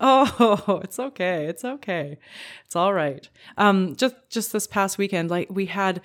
Oh, it's okay. It's okay. It's all right. Um, just just this past weekend, like we had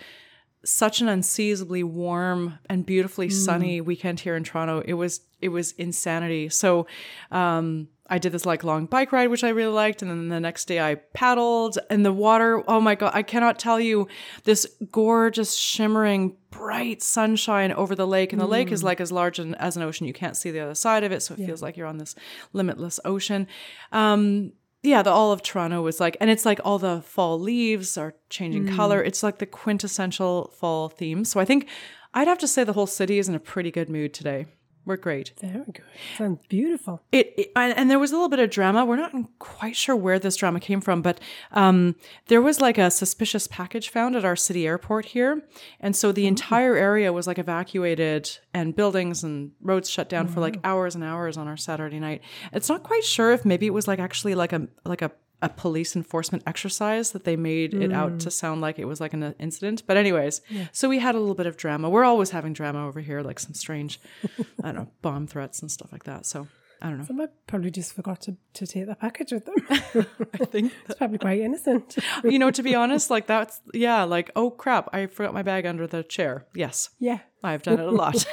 such an unseasonably warm and beautifully sunny weekend here in Toronto. It was it was insanity. So um I did this like long bike ride, which I really liked. And then the next day I paddled and the water. Oh my God. I cannot tell you this gorgeous, shimmering, bright sunshine over the lake. And the lake is like as large an, as an ocean. You can't see the other side of it. So it feels like you're on this limitless ocean. Um, yeah, the all of Toronto was like, and it's like all the fall leaves are changing color. It's like the quintessential fall theme. So I think I'd have to say the whole city is in a pretty good mood today. We're great. Very good. Sounds beautiful. It, it and, and there was a little bit of drama. We're not quite sure where this drama came from, but um, there was like a suspicious package found at our city airport here, and so the entire area was like evacuated and buildings and roads shut down for like hours and hours on our Saturday night. It's not quite sure if maybe it was like actually like a like a a police enforcement exercise that they made it out mm. to sound like it was like an incident. But anyways, so we had a little bit of drama. We're always having drama over here, like some strange, I don't know, bomb threats and stuff like that. So I don't know. Some probably just forgot to, to take the package with them. I think, it's probably quite innocent. you know, to be honest, like that's, yeah, like, oh crap, I forgot my bag under the chair. Yes, Yeah. I've done it a lot.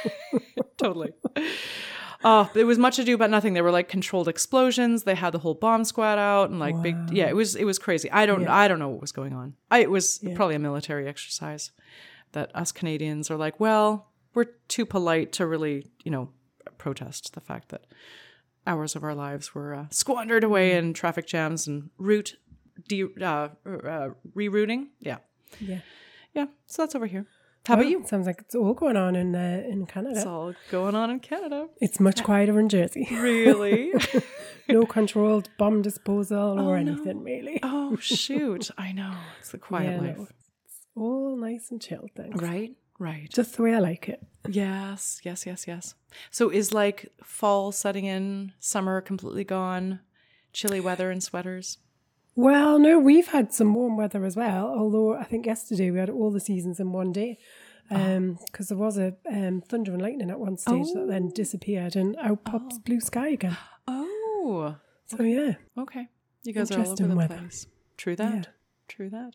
totally. Oh, it was much ado about nothing. There were like controlled explosions. They had the whole bomb squad out and like big. Yeah, it was it was crazy. I don't I don't know what was going on. I, it was probably a military exercise that us Canadians are like, well, we're too polite to really you know protest the fact that hours of our lives were uh, squandered away in traffic jams and route de- uh, uh, rerouting. Yeah, Yeah. yeah. So that's over here. How about you? Sounds like it's all going on in uh, in Canada. It's all going on in Canada. it's much quieter in Jersey. Really? no controlled bomb disposal or anything really. oh shoot! I know it's the quiet Yeah, no, life, it's all nice and chilled things. right? Right. Just the way I like it. Yes, yes, yes, yes. So is like fall setting in, summer completely gone, chilly weather and sweaters. Well, no, we've had some warm weather as well. Although I think yesterday we had all the seasons in one day, because there was a um, thunder and lightning at one stage that then disappeared, and out pops blue sky again. Oh, So yeah, okay. You guys are all over the weather. place. True that. Yeah. True that.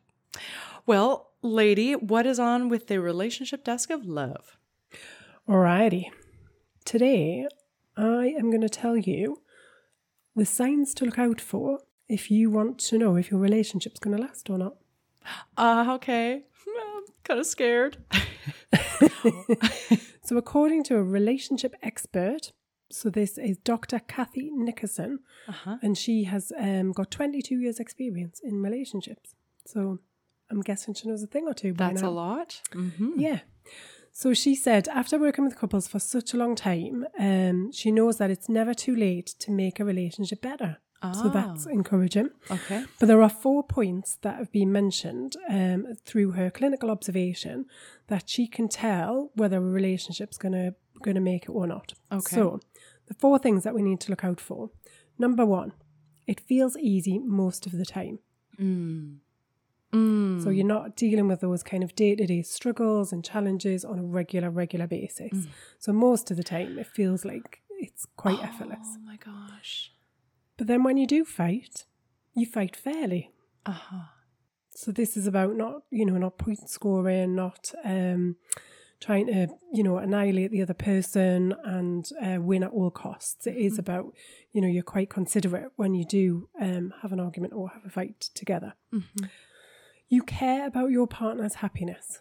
Well, lady, what is on with the relationship desk of love? Alrighty. Today, I am going to tell you the signs to look out for if you want to know if your relationship's going to last or not. Uh, okay. I'm kind of scared. So, according to a relationship expert, so this is Dr. Kathy Nickerson, Uh-huh. and she has um, got 22 years' experience in relationships. So, I'm guessing she knows a thing or two That's now. a lot. Mm-hmm. Yeah. So she said, after working with couples for such a long time, um, she knows that it's never too late to make a relationship better. So that's encouraging. Okay. But there are four points that have been mentioned um, through her clinical observation that she can tell whether a relationship's gonna gonna make it or not. Okay. So the four things that we need to look out for. Number one, it feels easy most of the time. Mm. So you're not dealing with those kind of day to day struggles and challenges on a regular, regular basis. Mm. So most of the time it feels like it's quite effortless. Oh my gosh. But then when you do fight, you fight fairly. Uh huh. So this is about not, you know, not point scoring, not um, trying to, you know, annihilate the other person and uh, win at all costs. It is about, you know, you're quite considerate when you do um, have an argument or have a fight together. You care about your partner's happiness.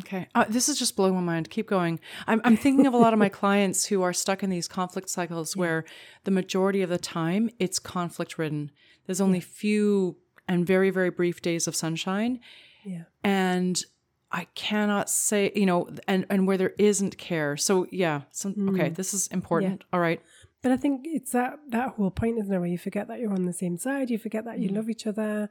Okay. Uh, this is just blowing my mind. Keep going. I'm, I'm thinking of a lot of my clients who are stuck in these conflict cycles where the majority of the time it's conflict ridden. There's only few and very, very brief days of sunshine. Yeah. And I cannot say, you know, and, and where there isn't care. So yeah. Some, Okay. This is important. All right. But I think it's that that whole point, isn't it, where you forget that you're on the same side, you forget that you love each other.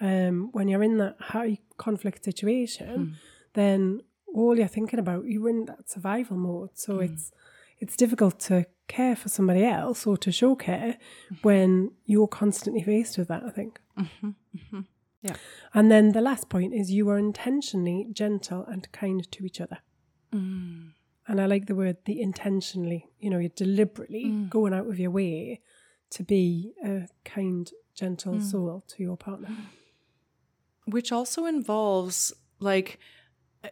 Um, when you're in that high conflict situation, then all you're thinking about, you're in that survival mode. So hmm. it's it's difficult to care for somebody else or to show care mm-hmm. when you're constantly faced with that, I think. Mm-hmm. Mm-hmm. Yeah. And then the last point is you are intentionally gentle and kind to each other. Mm. And I like the word the intentionally, you know, you're deliberately mm. going out of your way to be a kind, gentle mm. soul to your partner. which also involves like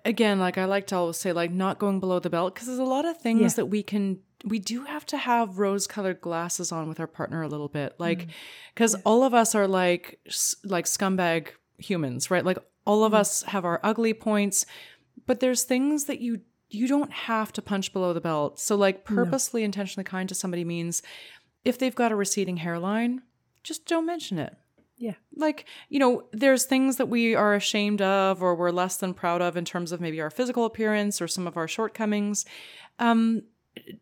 again like i like to always say like not going below the belt because there's a lot of things Yeah. that we can we do have to have rose colored glasses on with our partner a little bit like mm. because all of us are like like scumbag humans right? Like all of mm. us have our ugly points but there's things that you you don't have to punch below the belt. So like purposely intentionally kind to somebody means if they've got a receding hairline just don't mention it Yeah. like you know there's things that we are ashamed of or we're less than proud of in terms of maybe our physical appearance or some of our shortcomings um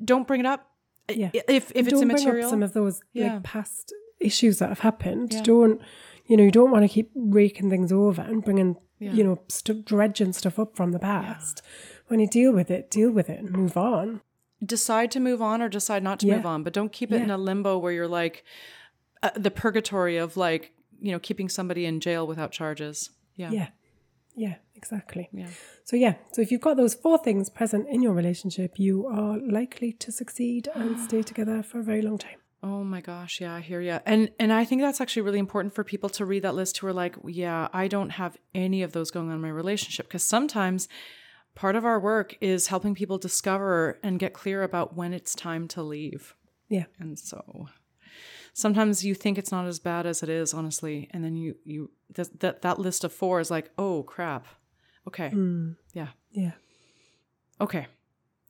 don't bring it up Yeah. if if it's don't bring immaterial up some of those Yeah. like past issues that have happened. Yeah. Don't you know? You don't want to keep raking things over and bringing Yeah. you know st- dredging stuff up from the past. When you deal with it, deal with it and move on. decide to move on or decide not to move on but don't keep it in a limbo where you're like uh, the purgatory of like you know keeping somebody in jail without charges yeah Yeah, yeah, exactly. yeah So yeah, so if you've got those four things present in your relationship, you are likely to succeed and stay together for a very long time. Oh my gosh, yeah, I hear you. And and I think that's actually really important for people to read that list who are like, yeah, I don't have any of those going on in my relationship because sometimes part of our work is helping people discover and get clear about when it's time to leave. Yeah, And so sometimes you think it's not as bad as it is, honestly, and then you you that that, that list of four is like, "Oh, crap." Okay. Hmm. Yeah. yeah, Okay.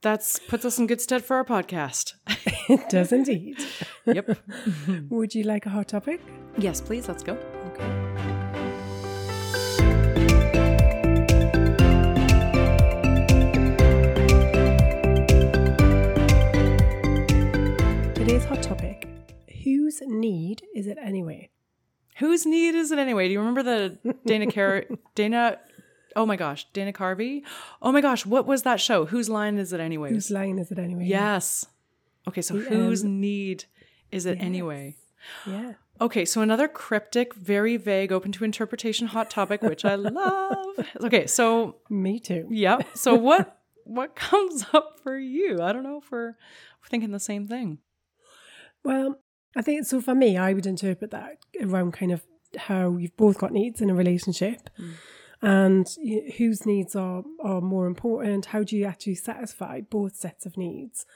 That's puts us in good stead for our podcast. it does indeed. yep. Would you like a hot topic? yes, please, let's go. Okay. Today's hot topic Whose need is it anyway? Whose need is it anyway? Do you remember the Dana Car Dana? Oh my gosh, Dana Carvey. Oh my gosh, what was that show? Whose line is it anyway? Whose line is it anyway? Yes. Okay, so whose need is it anyway? Yeah. Okay, so another cryptic, very vague, open to interpretation hot topic, which I love. Okay, so Me too. yeah. So what what comes up for you? I don't know if we're, we're thinking the same thing. Well, I think so for me, I would interpret that around kind of how you've both got needs in a relationship mm. and y- whose needs are, are more important. How do you actually satisfy both sets of needs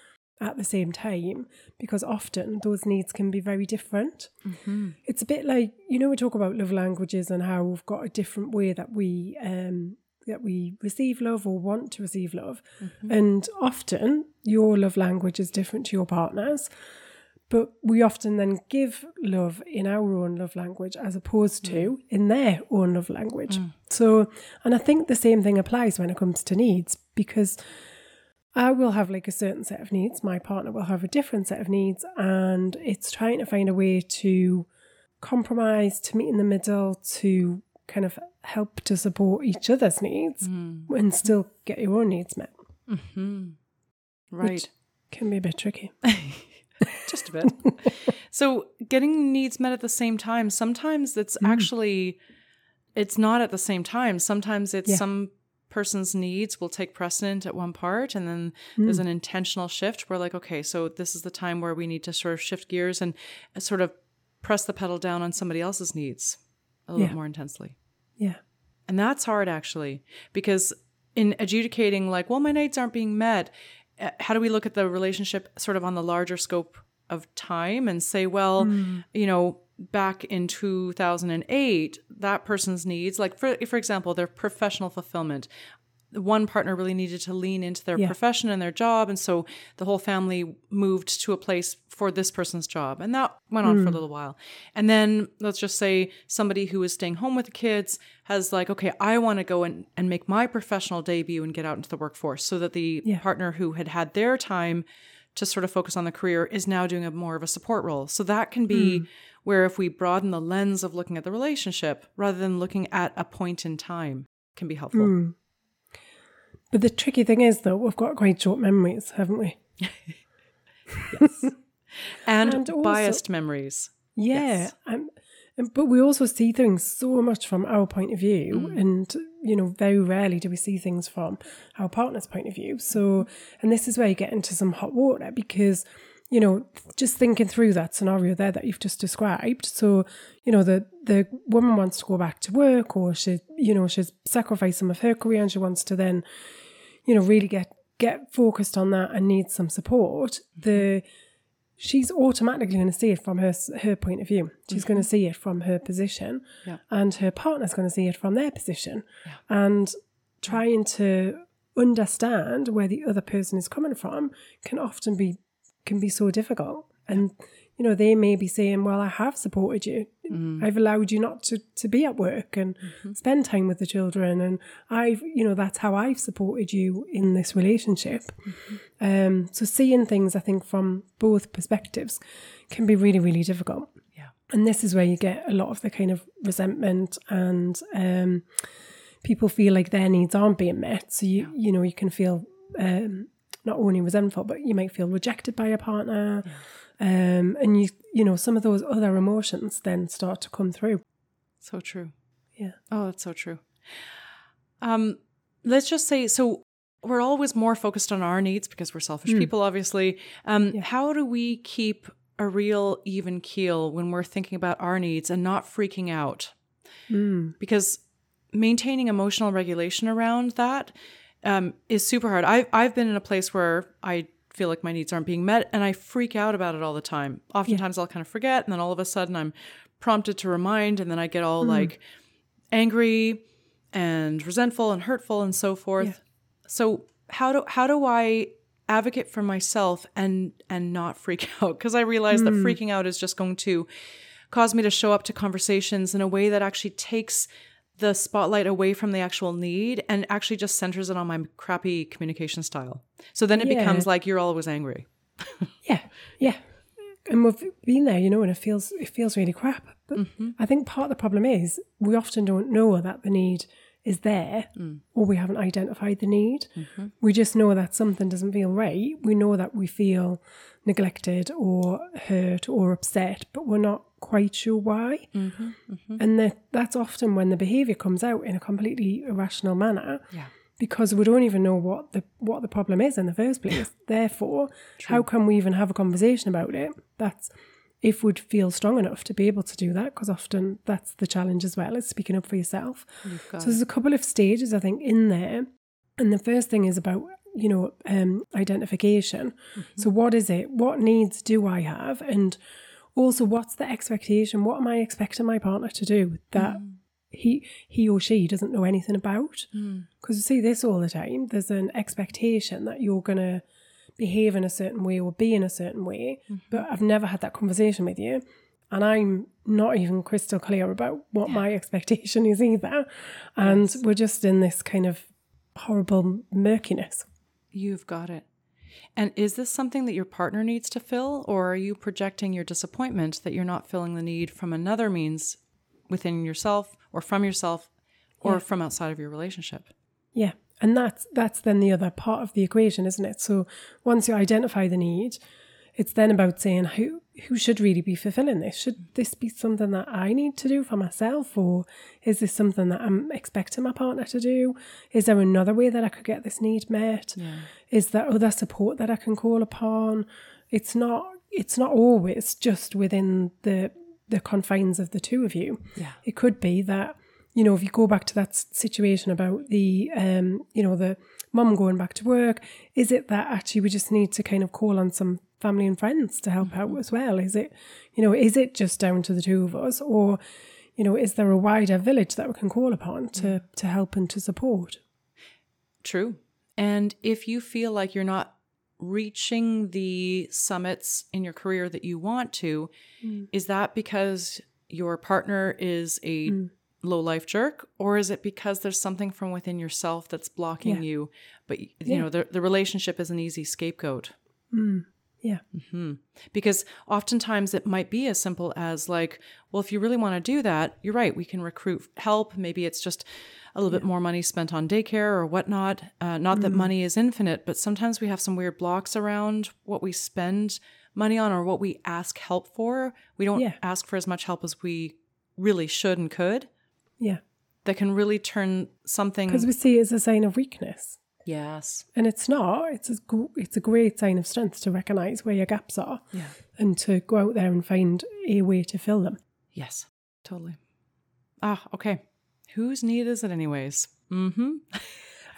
at the same time? Because often those needs can be very different. Mm-hmm. It's a bit like, you know, we talk about love languages and how we've got a different way that we, um, that we receive love or want to receive love. Mm-hmm. And often your love language is different to your partner's but we often then give love in our own love language as opposed to mm. in their own love language. Mm. So, and I think the same thing applies when it comes to needs because I will have like a certain set of needs, my partner will have a different set of needs, and it's trying to find a way to compromise, to meet in the middle, to kind of help to support each other's needs mm. and still get your own needs met. Mm-hmm. Right. Can be a bit tricky. just a bit. so getting needs met at the same time, sometimes it's actually it's not at the same time. Sometimes it's Yeah. some person's needs will take precedent at one part and then there's an intentional shift where like okay, so this is the time where we need to sort of shift gears and sort of press the pedal down on somebody else's needs a little Yeah. bit more intensely. Yeah. And that's hard actually, because in adjudicating, like, well, my needs aren't being met, uh, Uh, how do we look at the relationship sort of on the larger scope of time and say, well, hmm. you know, back in 2008, that person's needs, like, for, for example, their professional fulfillment, one partner really needed to lean into their Yeah. profession and their job. And so the whole family moved to a place for this person's job. And that went on for a hmm. little while. And then let's just say somebody who is staying home with the kids has like, okay, I want to go and, and make my professional debut and get out into the workforce so that the Yeah. partner who had had their time to sort of focus on the career is now doing a more of a support role. So that can be hmm. where if we broaden the lens of looking at the relationship rather than looking at a point in time can be helpful. Hmm. But the tricky thing is, though, we've got quite short memories, haven't we? And, And also- biased memories. Yeah. Yes. Um, and, but we also see things so much from our point of view. And, you know, very rarely do we see things from our partner's point of view. So, and this is where you get into some hot water because, you know, just thinking through that scenario there that you've just described. So, you know, the, the woman wants to go back to work or she, you know, she's sacrificed some of her career and she wants to then, you know, really get, get focused on that and needs some support. Mm-hmm. The, she's automatically going to see it from her her point of view. She's going to mm-hmm. see it from her position, Yeah. and her partner's going to see it from their position. And trying to understand where the other person is coming from can often be can be so difficult. And you know, they may be saying, "Well, I have supported you. I've allowed you not to to be at work and spend time with the children, and I've, you know, that's how I've supported you in this relationship." Um, so seeing things, I think, from both perspectives can be really, really difficult. Yeah. And this is where you get a lot of the kind of resentment and um, people feel like their needs aren't being met. So you, you know, you can feel um, not only resentful, but you might feel rejected by your partner. Um, and you, you know, some of those other emotions then start to come through. So true. Yeah. Oh, that's so true. Um, let's just say so we're always more focused on our needs because we're selfish people, obviously. Um, How do we keep a real even keel when we're thinking about our needs and not freaking out? Because maintaining emotional regulation around that um, is super hard. I've I've been in a place where I feel like my needs aren't being met, and I freak out about it all the time. Oftentimes, I'll kind of forget, and then all of a sudden, I'm prompted to remind, and then I get all like angry and resentful and hurtful and so forth. So how do how do I advocate for myself and and not freak out? Because I realize that freaking out is just going to cause me to show up to conversations in a way that actually takes the spotlight away from the actual need and actually just centers it on my crappy communication style. So then it Yeah. becomes like you're always angry. Yeah, yeah. And we've been there, you know, and it feels it feels really crap. But mm-hmm. I think part of the problem is we often don't know that the need is there, mm. or we haven't identified the need. Mm-hmm. We just know that something doesn't feel right. We know that we feel neglected or hurt or upset, but we're not quite sure why. And that that's often when the behaviour comes out in a completely irrational manner Yeah. because we don't even know what the what the problem is in the first place. Therefore, how can we even have a conversation about it? That's if we'd feel strong enough to be able to do that, because often that's the challenge as well, is speaking up for yourself. So there's a couple of stages I think in there, and the first thing is about you know um, identification. So mm-hmm. what is it? What needs do I have? And also, what's the expectation? What am I expecting my partner to do that mm. he he or she doesn't know anything about? Mm. Because you see this all the time. There's an expectation that you're gonna behave in a certain way or be in a certain way, mm-hmm. but I've never had that conversation with you. And I'm not even crystal clear about what my expectation is either. And we're just in this kind of horrible murkiness. You've got it. And is this something that your partner needs to fill, or are you projecting your disappointment that you're not filling the need from another means within yourself, or from yourself, or from outside of your relationship? Yeah. And that's that's then the other part of the equation, isn't it? So once you identify the need, it's then about saying who who should really be fulfilling this? Should this be something that I need to do for myself, or is this something that I'm expecting my partner to do? Is there another way that I could get this need met? Is there other support that I can call upon? It's not it's not always just within the the confines of the two of you. Yeah. It could be that you know, if you go back to that situation about the, um, you know, the mum going back to work, is it that actually we just need to kind of call on some family and friends to help out mm-hmm. as well? Is it, you know, is it just down to the two of us, or, you know, is there a wider village that we can call upon to mm. to help and to support? True. And if you feel like you're not reaching the summits in your career that you want to, mm. is that because your partner is a mm. low life jerk or is it because there's something from within yourself that's blocking Yeah. you but you Yeah. know the, the relationship is an easy scapegoat Yeah. because oftentimes it might be as simple as like well if you really want to do that you're right we can recruit help maybe it's just a little bit more money spent on daycare or whatnot uh, not Mm-hmm. that money is infinite but sometimes we have some weird blocks around what we spend money on or what we ask help for we don't Yeah. ask for as much help as we really should and could Yeah. that can really turn something Because we see it as a sign of weakness. Yes. And it's not. It's a, it's a great sign of strength to recognize where your gaps are yeah. and to go out there and find a way to fill them. yes. Totally. Ah okay. Whose need is it anyways? Mm-hmm.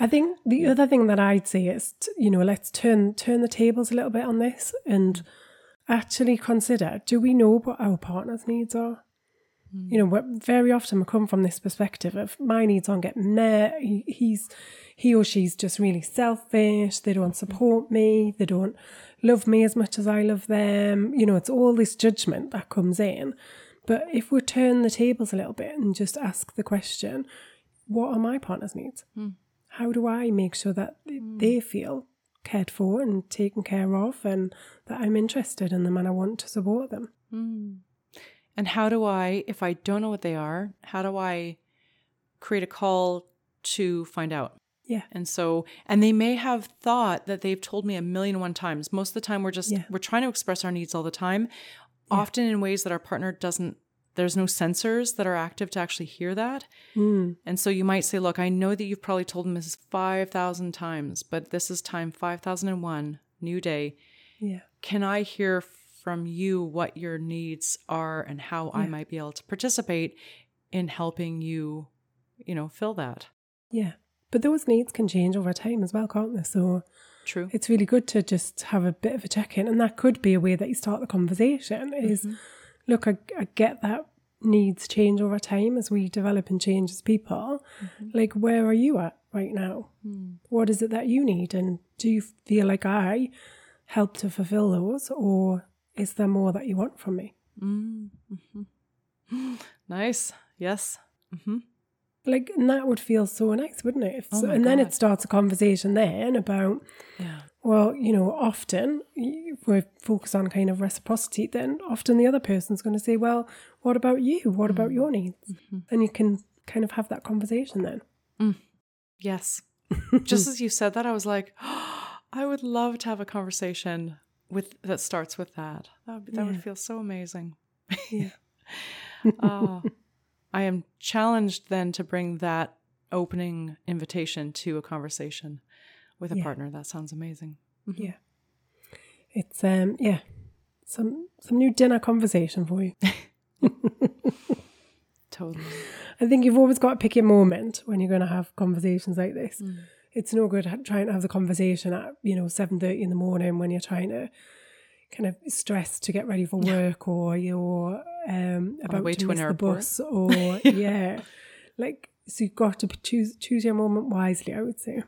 I think the other thing that I'd say is, t- you know, let's turn turn the tables a little bit on this and actually consider: do we know what our partner's needs are? Mm. You know, very often we come from this perspective of my needs aren't getting met. He, he's he or she's just really selfish. They don't mm. support me. They don't love me as much as I love them. You know, it's all this judgment that comes in. But if we turn the tables a little bit and just ask the question, what are my partner's needs? Hmm. How do I make sure that hmm. they feel cared for and taken care of and that I'm interested in them and I want to support them? Hmm. And how do I, if I don't know what they are, how do I create a call to find out? Yeah. And so, and they may have thought that they've told me a million and one times. Most of the time, we're just, Yeah. we're trying to express our needs all the time, often in ways that our partner doesn't, there's no sensors that are active to actually hear that. Mm. And so you might say, look, I know that you've probably told them this 5,000 times, but this is time 5001, new day Yeah. can I hear from you what your needs are and how I might be able to participate in helping you, you know, fill that? Yeah. But those needs can change over time as well, can't they? So True. it's really good to just have a bit of a check in. And that could be a way that you start the conversation is mm-hmm. look, I, I get that needs change over time as we develop and change as people. Mm-hmm. Like, where are you at right now? Hmm. What is it that you need? And do you feel like I help to fulfill those? Or is there more that you want from me? Mm-hmm. Nice. Yes. hmm Like, and that would feel so nice, wouldn't it? If Oh so, and then it starts a conversation then about Yeah. Well, you know, often if we're focused on kind of reciprocity, then often the other person's going to say, Well, what about you? What about your needs? And you can kind of have that conversation then. Yes. Just as you said that, I was like, I would love to have a conversation with that starts with that. That would, that Yeah. would feel so amazing. Yeah. Oh, I am challenged then to bring that opening invitation to a conversation with a Yeah. partner. That sounds amazing. Mm-hmm. Yeah. It's um yeah. Some some new dinner conversation for you. Totally. I think you've always got to pick your moment when you're going to have conversations like this. Mm. It's no good trying to have the conversation at you know seven thirty in the morning when you're trying to kind of stress to get ready for work or you're um, about to, miss the bus or yeah, like so you've got to choose choose your moment wisely. I would say.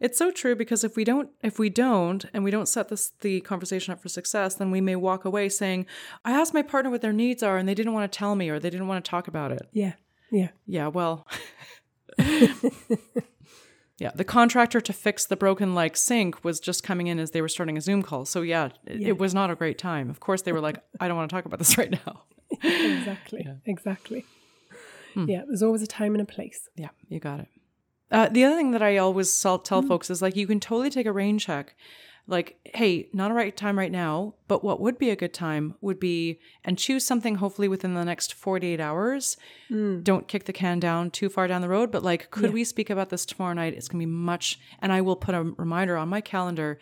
It's so true because if we don't if we don't and we don't set this the conversation up for success, then we may walk away saying, I asked my partner what their needs are and they didn't want to tell me or they didn't want to talk about it. Yeah, yeah, Yeah, well Yeah, the contractor to fix the broken like sink was just coming in as they were starting a Zoom call. So yeah, it, Yeah. it was not a great time. Of course they were like, I don't want to talk about this right now. exactly, exactly. Hmm. Yeah, there's always a time and a place. Yeah, you got it. Uh, the other thing that I always tell, tell folks is like, you can totally take a rain check. Like, hey, not a right time right now, but what would be a good time would be, and choose something hopefully within the next 48 hours. Don't kick the can down too far down the road, but like, could we speak about this tomorrow night? It's going to be much, and I will put a reminder on my calendar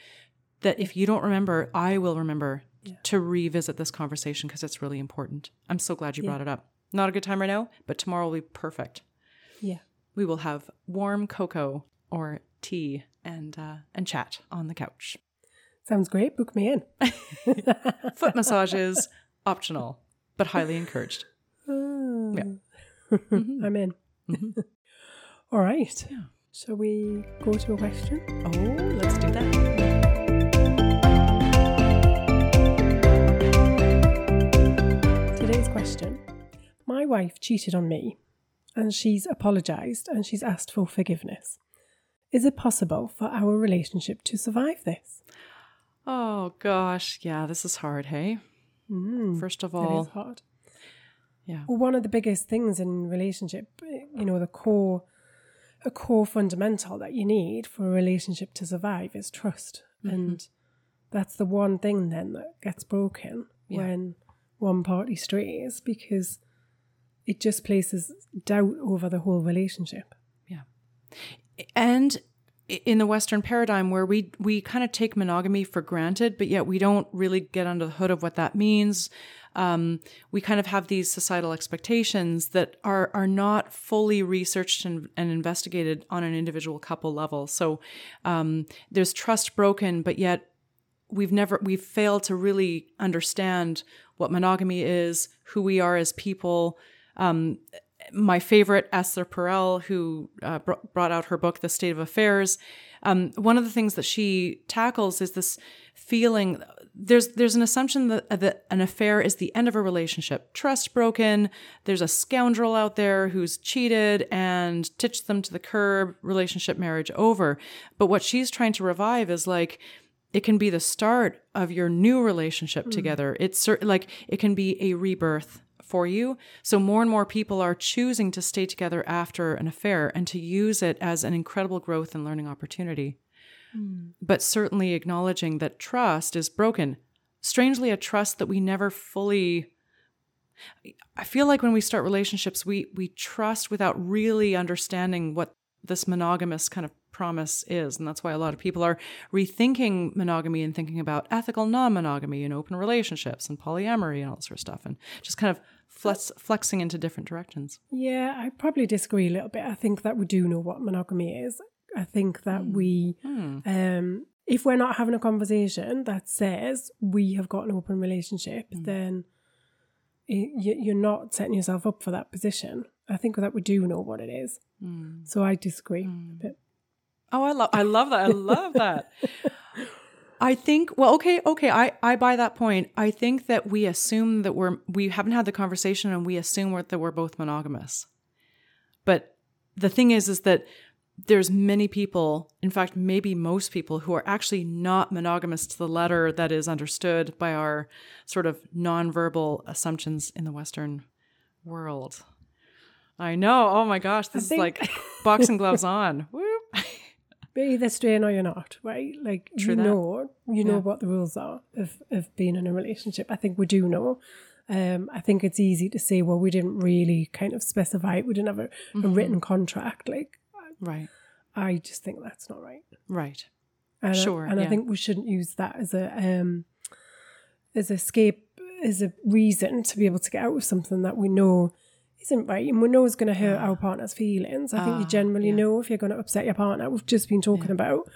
that if you don't remember, I will remember to revisit this conversation because it's really important. I'm so glad you brought it up. Not a good time right now, but tomorrow will be perfect Yeah, we will have warm cocoa or tea and uh, and chat on the couch. Sounds great. Book me in. Foot massage is optional, but highly encouraged. Ah. Yeah. Mm-hmm. I'm in. Mm-hmm. All right. Shall we go to a question? Oh, let's do that. Today's question My wife cheated on me and she's apologised and she's asked for forgiveness. Is it possible for our relationship to survive this? Oh gosh, yeah, this is hard. Hey, Mm, first of all, is hard. yeah, Well, one of the biggest things in relationship, you know, the core, a core fundamental that you need for a relationship to survive is trust, Mm-hmm. and that's the one thing then that gets broken Yeah. when one party strays because it just places doubt over the whole relationship. Yeah. And in the Western paradigm, where we we kind of take monogamy for granted, but yet we don't really get under the hood of what that means. Um, we kind of have these societal expectations that are are not fully researched and, and investigated on an individual couple level. So um, there's trust broken, but yet we've never we've failed to really understand what monogamy is, who we are as people. Um, my favorite Esther Perel, who uh, br- brought out her book "The State of Affairs," um, one of the things that she tackles is this feeling. There's there's an assumption that, that an affair is the end of a relationship. Trust broken. There's a scoundrel out there who's cheated and titched them to the curb. Relationship, marriage over. But what she's trying to revive is like it can be the start of your new relationship together. It's like it can be a rebirth for you. So more and more people are choosing to stay together after an affair and to use it as an incredible growth and learning opportunity. Hmm. But certainly acknowledging that trust is broken. Strangely, a trust that we never fully I feel like when we start relationships, we we trust without really understanding what this monogamous kind of promise is, and that's why a lot of people are rethinking monogamy and thinking about ethical non-monogamy and open relationships and polyamory and all this sort of stuff, and just kind of flex, flexing into different directions. Yeah, I probably disagree a little bit. I think that we do know what monogamy is. I think that hmm. we, hmm. um, if we're not having a conversation that says we have got an open relationship, hmm. then y- y- you're not setting yourself up for that position. I think that we do know what it is. So I disagree. But Oh, I love I love that. I love that. I think well okay, okay, I I buy that point. I think that we assume that we're we haven't had the conversation and we assume that we're both monogamous. But the thing is is that there's many people, in fact maybe most people who are actually not monogamous to the letter that is understood by our sort of nonverbal assumptions in the western world. I know. Oh my gosh, this think- is like boxing gloves on. Whoop. But either strain or you're not, right? Like True you that. know, you know Yeah. what the rules are of of being in a relationship. I think we do know. Um, I think it's easy to say, well, we didn't really kind of specify it. We didn't have a, a Mm-hmm. written contract. Like, Right. I just think that's not right. Right. And I- Sure, and I think we shouldn't use that as a um, as a escape, as a reason to be able to get out of something that we know isn't right, and we know is going to hurt our partner's feelings. I think you Ah, generally yeah. know if you're going to upset your partner. We've just been talking about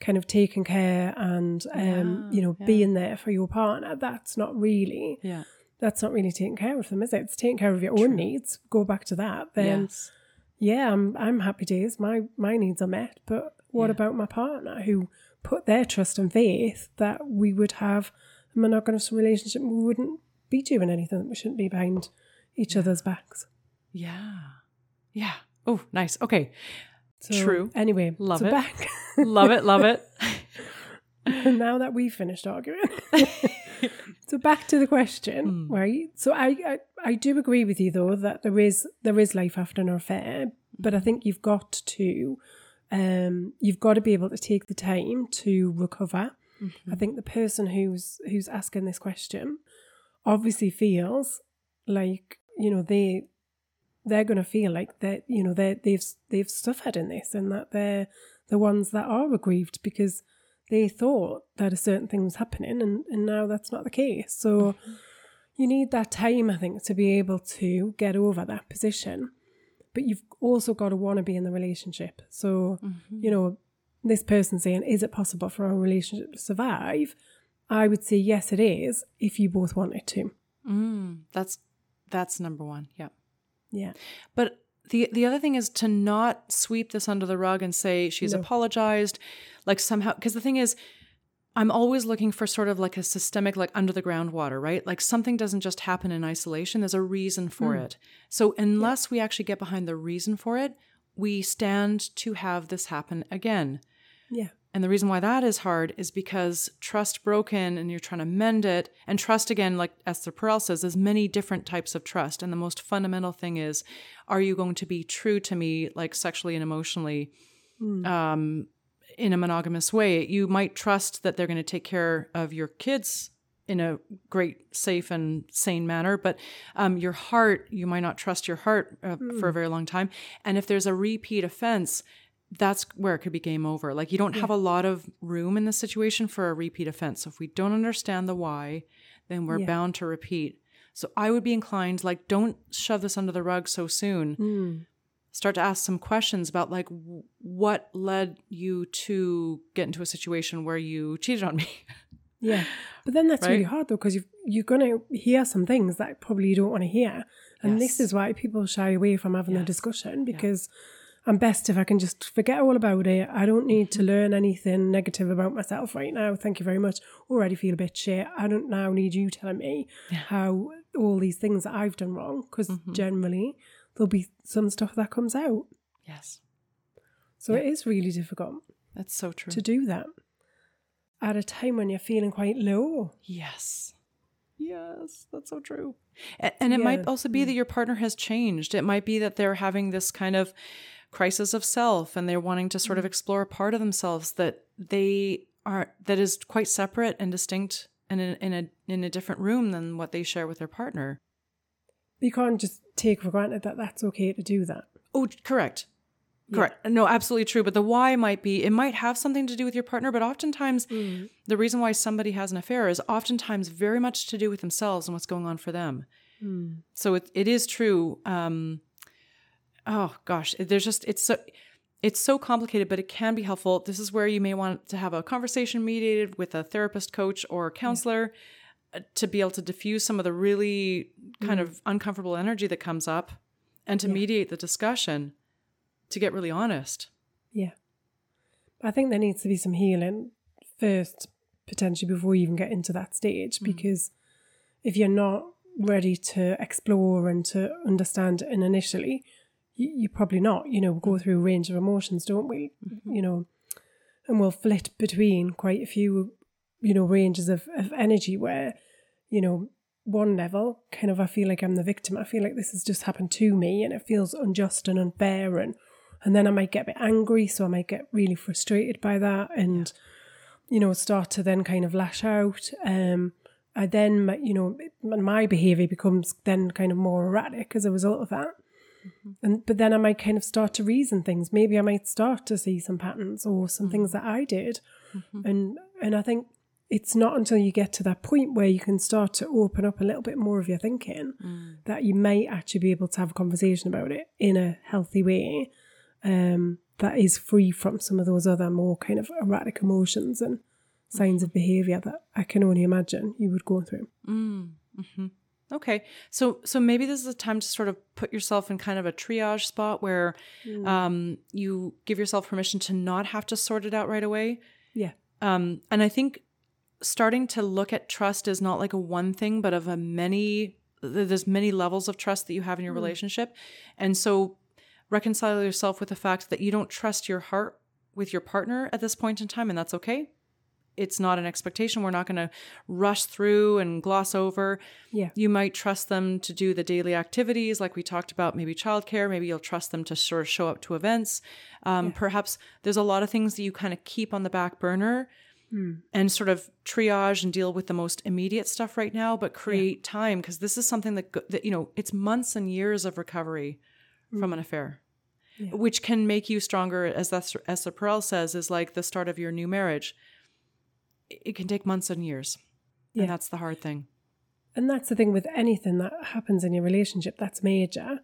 kind of taking care and um, Yeah, you know yeah. being there for your partner. That's not really Yeah. that's not really taking care of them, is it? It's taking care of your own needs. Go back to that. Then yes. yeah, I'm I'm happy days. My my needs are met. But what Yeah. about my partner who put their trust and faith that we would have a monogamous relationship? We wouldn't be doing anything that we shouldn't be behind each other's backs. Yeah. Yeah. Oh, nice. Okay. So, True. Anyway, Love so it. back Love it. Love it. now that we've finished arguing. so back to the question, Hmm. right? So I, I I do agree with you though that there is there is life after an affair, but I think you've got to um you've got to be able to take the time to recover. Mm-hmm. I think the person who's who's asking this question obviously feels like you know they they're going to feel like that you know they they've they've suffered in this and that they're the ones that are aggrieved because they thought that a certain thing was happening and, and now that's not the case. So you need that time i think to be able to get over that position. But you've also got to want to be in the relationship. So you know this person saying is it possible for a relationship to survive? I would say yes it is if you both want it to. Mm, that's that's number one. Yeah. yeah But the the other thing is to not sweep this under the rug and say she's No. apologized, like somehow. Because the thing is, I'm always looking for sort of like a systemic, like under the ground water, right? Like something doesn't just happen in isolation. There's a reason for mm. it. So unless we actually get behind the reason for it, we stand to have this happen again. yeah And the reason why that is hard is because trust broken and you're trying to mend it. And trust, again, like Esther Perel says, there's many different types of trust. And the most fundamental thing is, are you going to be true to me, like sexually and emotionally, um, in a monogamous way? You might trust that they're going to take care of your kids in a great, safe, and sane manner, but um, your heart, you might not trust your heart uh, for a very long time. And if there's a repeat offense, that's where it could be game over. Like you don't have a lot of room in the situation for a repeat offense. So if we don't understand the why, then we're Yeah. bound to repeat. So I would be inclined, like, don't shove this under the rug so soon. Mm. Start to ask some questions about like w- what led you to get into a situation where you cheated on me. Yeah. But then that's really hard though, because you're going to hear some things that probably you don't want to hear. And this is why people shy away from having Yes. discussion because I'm best if I can just forget all about it. I don't need Mm-hmm. to learn anything negative about myself right now. Thank you very much. Already feel a bit shit. I don't now need you telling me how all these things that I've done wrong because Mm-hmm. generally there'll be some stuff that comes out. yes, So it is really difficult that's so true. to do that at a time when you're feeling quite low. Yes. Yes, that's so true. A- And it Yeah. might also be that your partner has changed. It might be that they're having this kind of crisis of self and they're wanting to sort of mm. explore a part of themselves that they are that is quite separate and distinct and in, in a in a different room than what they share with their partner. You can't just take for granted that that's okay to do that. Oh, correct. Correct. No, absolutely true. But the why might be, it might have something to do with your partner, but oftentimes mm. the reason why somebody has an affair is oftentimes very much to do with themselves and what's going on for them. Mm. So it, it is true. Um, oh gosh, there's just, it's so, it's so complicated, but it can be helpful. This is where you may want to have a conversation mediated with a therapist, coach, or counselor uh, to be able to diffuse some of the really kind of uncomfortable energy that comes up and to mediate the discussion to get really honest. Yeah. I think there needs to be some healing first, potentially before you even get into that stage, because if you're not ready to explore and to understand and initially, you're probably not. You know, we go through a range of emotions, don't we? You know, and we'll flit between quite a few, you know, ranges of, of energy where, you know, one level, kind of, I feel like I'm the victim. I feel like this has just happened to me and it feels unjust and unfair. And, and then I might get a bit angry. So I might get really frustrated by that and, you know, start to then kind of lash out. Um, I then, you know, my behavior becomes then kind of more erratic as a result of that. Mm-hmm. And but then I might kind of start to reason things. Maybe I might start to see some patterns or some mm-hmm. things that I did, mm-hmm. and and I think it's not until you get to that point where you can start to open up a little bit more of your thinking mm. that you might actually be able to have a conversation about it in a healthy way um, that is free from some of those other more kind of erratic emotions and signs of behavior that I can only imagine you would go through. Mm. Okay. So so maybe this is a time to sort of put yourself in kind of a triage spot where um, you give yourself permission to not have to sort it out right away. Yeah. Um, and I think starting to look at trust is not like a one thing, but of a many. There's many levels of trust that you have in your relationship, and so reconcile yourself with the fact that you don't trust your heart with your partner at this point in time, and that's okay. It's not an expectation. We're not going to rush through and gloss over. Yeah. You might trust them to do the daily activities, like we talked about, maybe childcare. Maybe you'll trust them to sort of show up to events. Um, Perhaps there's a lot of things that you kind of keep on the back burner and sort of triage and deal with the most immediate stuff right now, but create time because this is something that, that, you know, it's months and years of recovery from an affair. Which can make you stronger, as Esther Perel says, is like the start of your new marriage. It can take months and years. Yeah. And that's the hard thing. And that's the thing with anything that happens in your relationship that's major.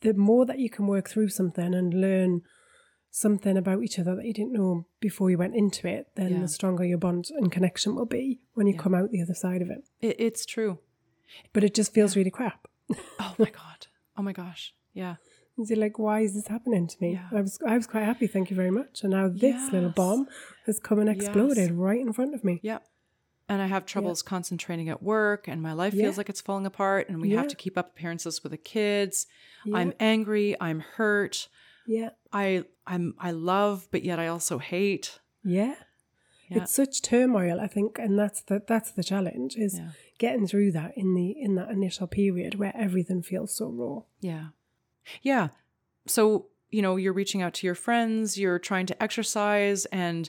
The more that you can work through something and learn something about each other that you didn't know before you went into it, then Yeah. the stronger your bond and connection will be when you come out the other side of it. it it's true. But it just feels really crap. Oh my god. Oh my gosh. Yeah. And You're like, why is this happening to me? Yeah. I was I was quite happy, thank you very much. And now this little bomb has come and exploded right in front of me. Yeah. And I have troubles concentrating at work and my life feels like it's falling apart and we Yeah. have to keep up appearances with the kids. I'm angry, I'm hurt. Yeah. I I'm I love but yet I also hate. Yeah. Yeah. It's such turmoil, I think, and that's the that's the challenge is Yeah. getting through that in the in that initial period where everything feels so raw. Yeah. Yeah. So, you know, you're reaching out to your friends, you're trying to exercise and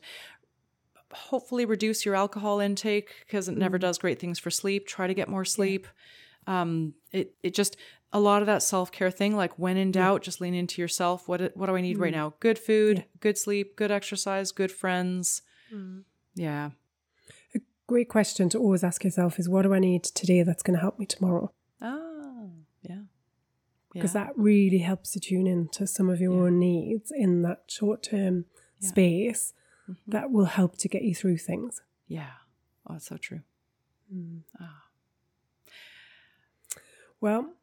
hopefully reduce your alcohol intake because it never mm-hmm. does great things for sleep. Try to get more sleep. Um it it just a lot of that self-care thing like when in doubt just lean into yourself. What what do I need right mm-hmm. now? Good food, good sleep, good exercise, good friends. Mm-hmm. Yeah. A great question to always ask yourself is what do I need today that's going to help me tomorrow? Yeah. Because Yeah. that really helps you tune into some of your own needs in that short term Yeah. space Mhm. that will help to get you through things. Yeah. Oh, that's so true. Mm. Ah. Well,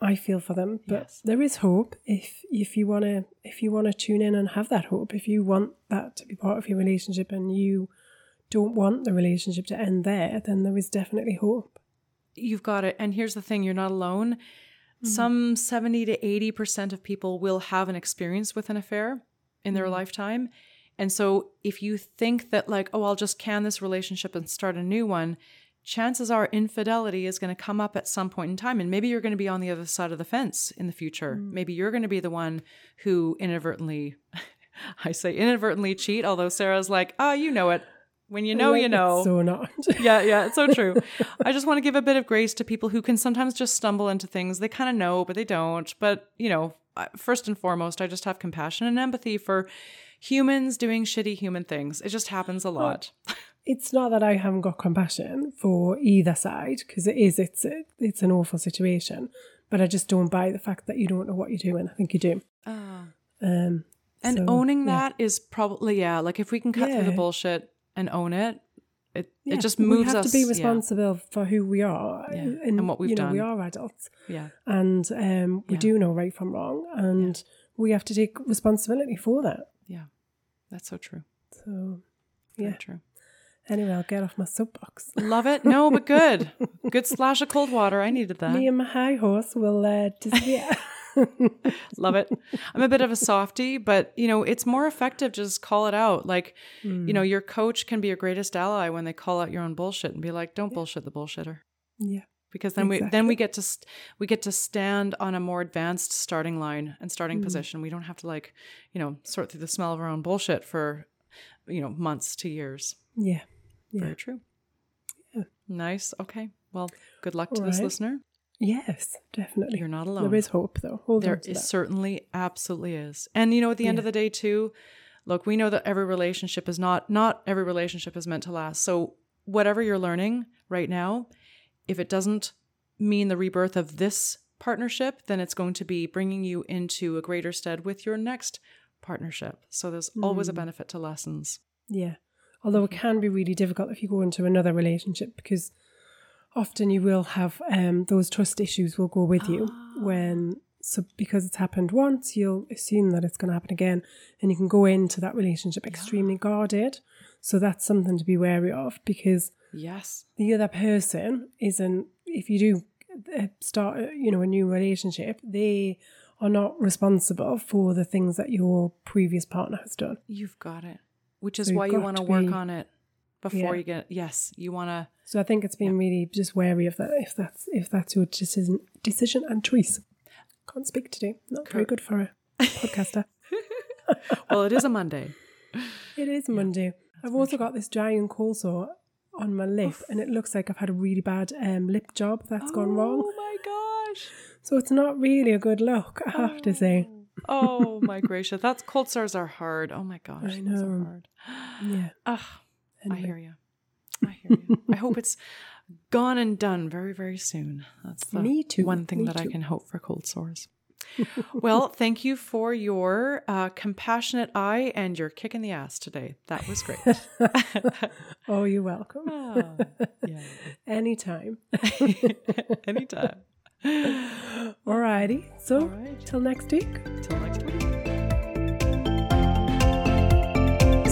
I feel for them, but Yes. there is hope if if you wanna if you wanna tune in and have that hope. If you want that to be part of your relationship and you don't want the relationship to end there, then there is definitely hope. You've got it. And here's the thing you're not alone. Mm-hmm. Some 70 to 80% of people will have an experience with an affair in their mm-hmm. lifetime. And so if you think that, like, oh, I'll just can this relationship and start a new one, chances are infidelity is going to come up at some point in time. And maybe you're going to be on the other side of the fence in the future. Mm. Maybe you're going to be the one who inadvertently, I say inadvertently cheat, although Sarah's like, oh, you know it. When you know, Like, you it's know. So not. yeah, yeah, it's so true. I just want to give a bit of grace to people who can sometimes just stumble into things they kind of know, but they don't. But, you know, first and foremost, I just have compassion and empathy for humans doing shitty human things. It just happens a lot. it's not that I haven't got compassion for either side because it is it's a, it's an awful situation, but I just don't buy the fact that you don't know what you're doing. I think you do. Um, and so, owning yeah. that is probably, yeah, like if we can cut through the bullshit and own it, it, Yeah, it just moves us. we have us. to be yeah, responsible for who we are Yeah, and, and what we've you know, We are adults, Yeah. and um, we Yeah. do know right from wrong, and we have to take responsibility for that. Yeah. That's so true. So, Very yeah. true. Anyway, I'll get off my soapbox. Love it. No, but good. good splash of cold water. I needed that. Me and my high horse will uh, disappear. Love it. I'm a bit of a softie, but you know, it's more effective just call it out. Like, you know, mm. your coach can be your greatest ally when they call out your own bullshit and be like, "Don't bullshit the bullshitter." yeah, Because then we then we get to st- we get to stand on a more advanced starting line and starting mm. position. We don't have to like, you know, sort through the smell of our own bullshit for, you know, months to years. yeah, yeah. Very true. Yeah. Nice. Okay. Well, good luck to this listener. Yes, definitely. You're not alone. There is hope, though. Hold There is certainly absolutely is. And you know, at the end of the day too, look, we know that every relationship is not not every relationship is meant to last. So whatever you're learning right now, if it doesn't mean the rebirth of this partnership, then it's going to be bringing you into a greater stead with your next partnership. So there's always a Hmm. benefit to lessons. Yeah. Although it can be really difficult if you go into another relationship because often you will have um, those trust issues will go with you. When so because it's happened once you'll assume that it's going to happen again and you can go into that relationship extremely guarded. So that's something to be wary of because Yes. the other person isn't if you do uh, start uh, you know a new relationship they are not responsible for the things that your previous partner has done. You've got it. Which is So why you want to to work be- on it before Yeah. you get yes, you want to So I think it's been really just wary of that if that's if that's your decision decision and choice. Can't speak today. Not very good for a podcaster. Well, it is a Monday. It is Monday. I've also got this giant cold sore on my lip, and it looks like I've had a really bad um, lip job that's gone wrong. Oh my gosh. So it's not really a good look, I have to say. Oh my gracious. That's cold sores are hard. Oh my gosh. I know. hard. Yeah. Ugh, I hear you. I hear you. I hope it's gone and done very, very soon. That's the Me too. one thing Me that I can hope for cold sores. well, thank you for your uh, compassionate eye and your kick in the ass today. That was great. Oh, you're welcome. Ah, yeah. Anytime. Anytime. Alrighty. So All right. till next week. Till next week.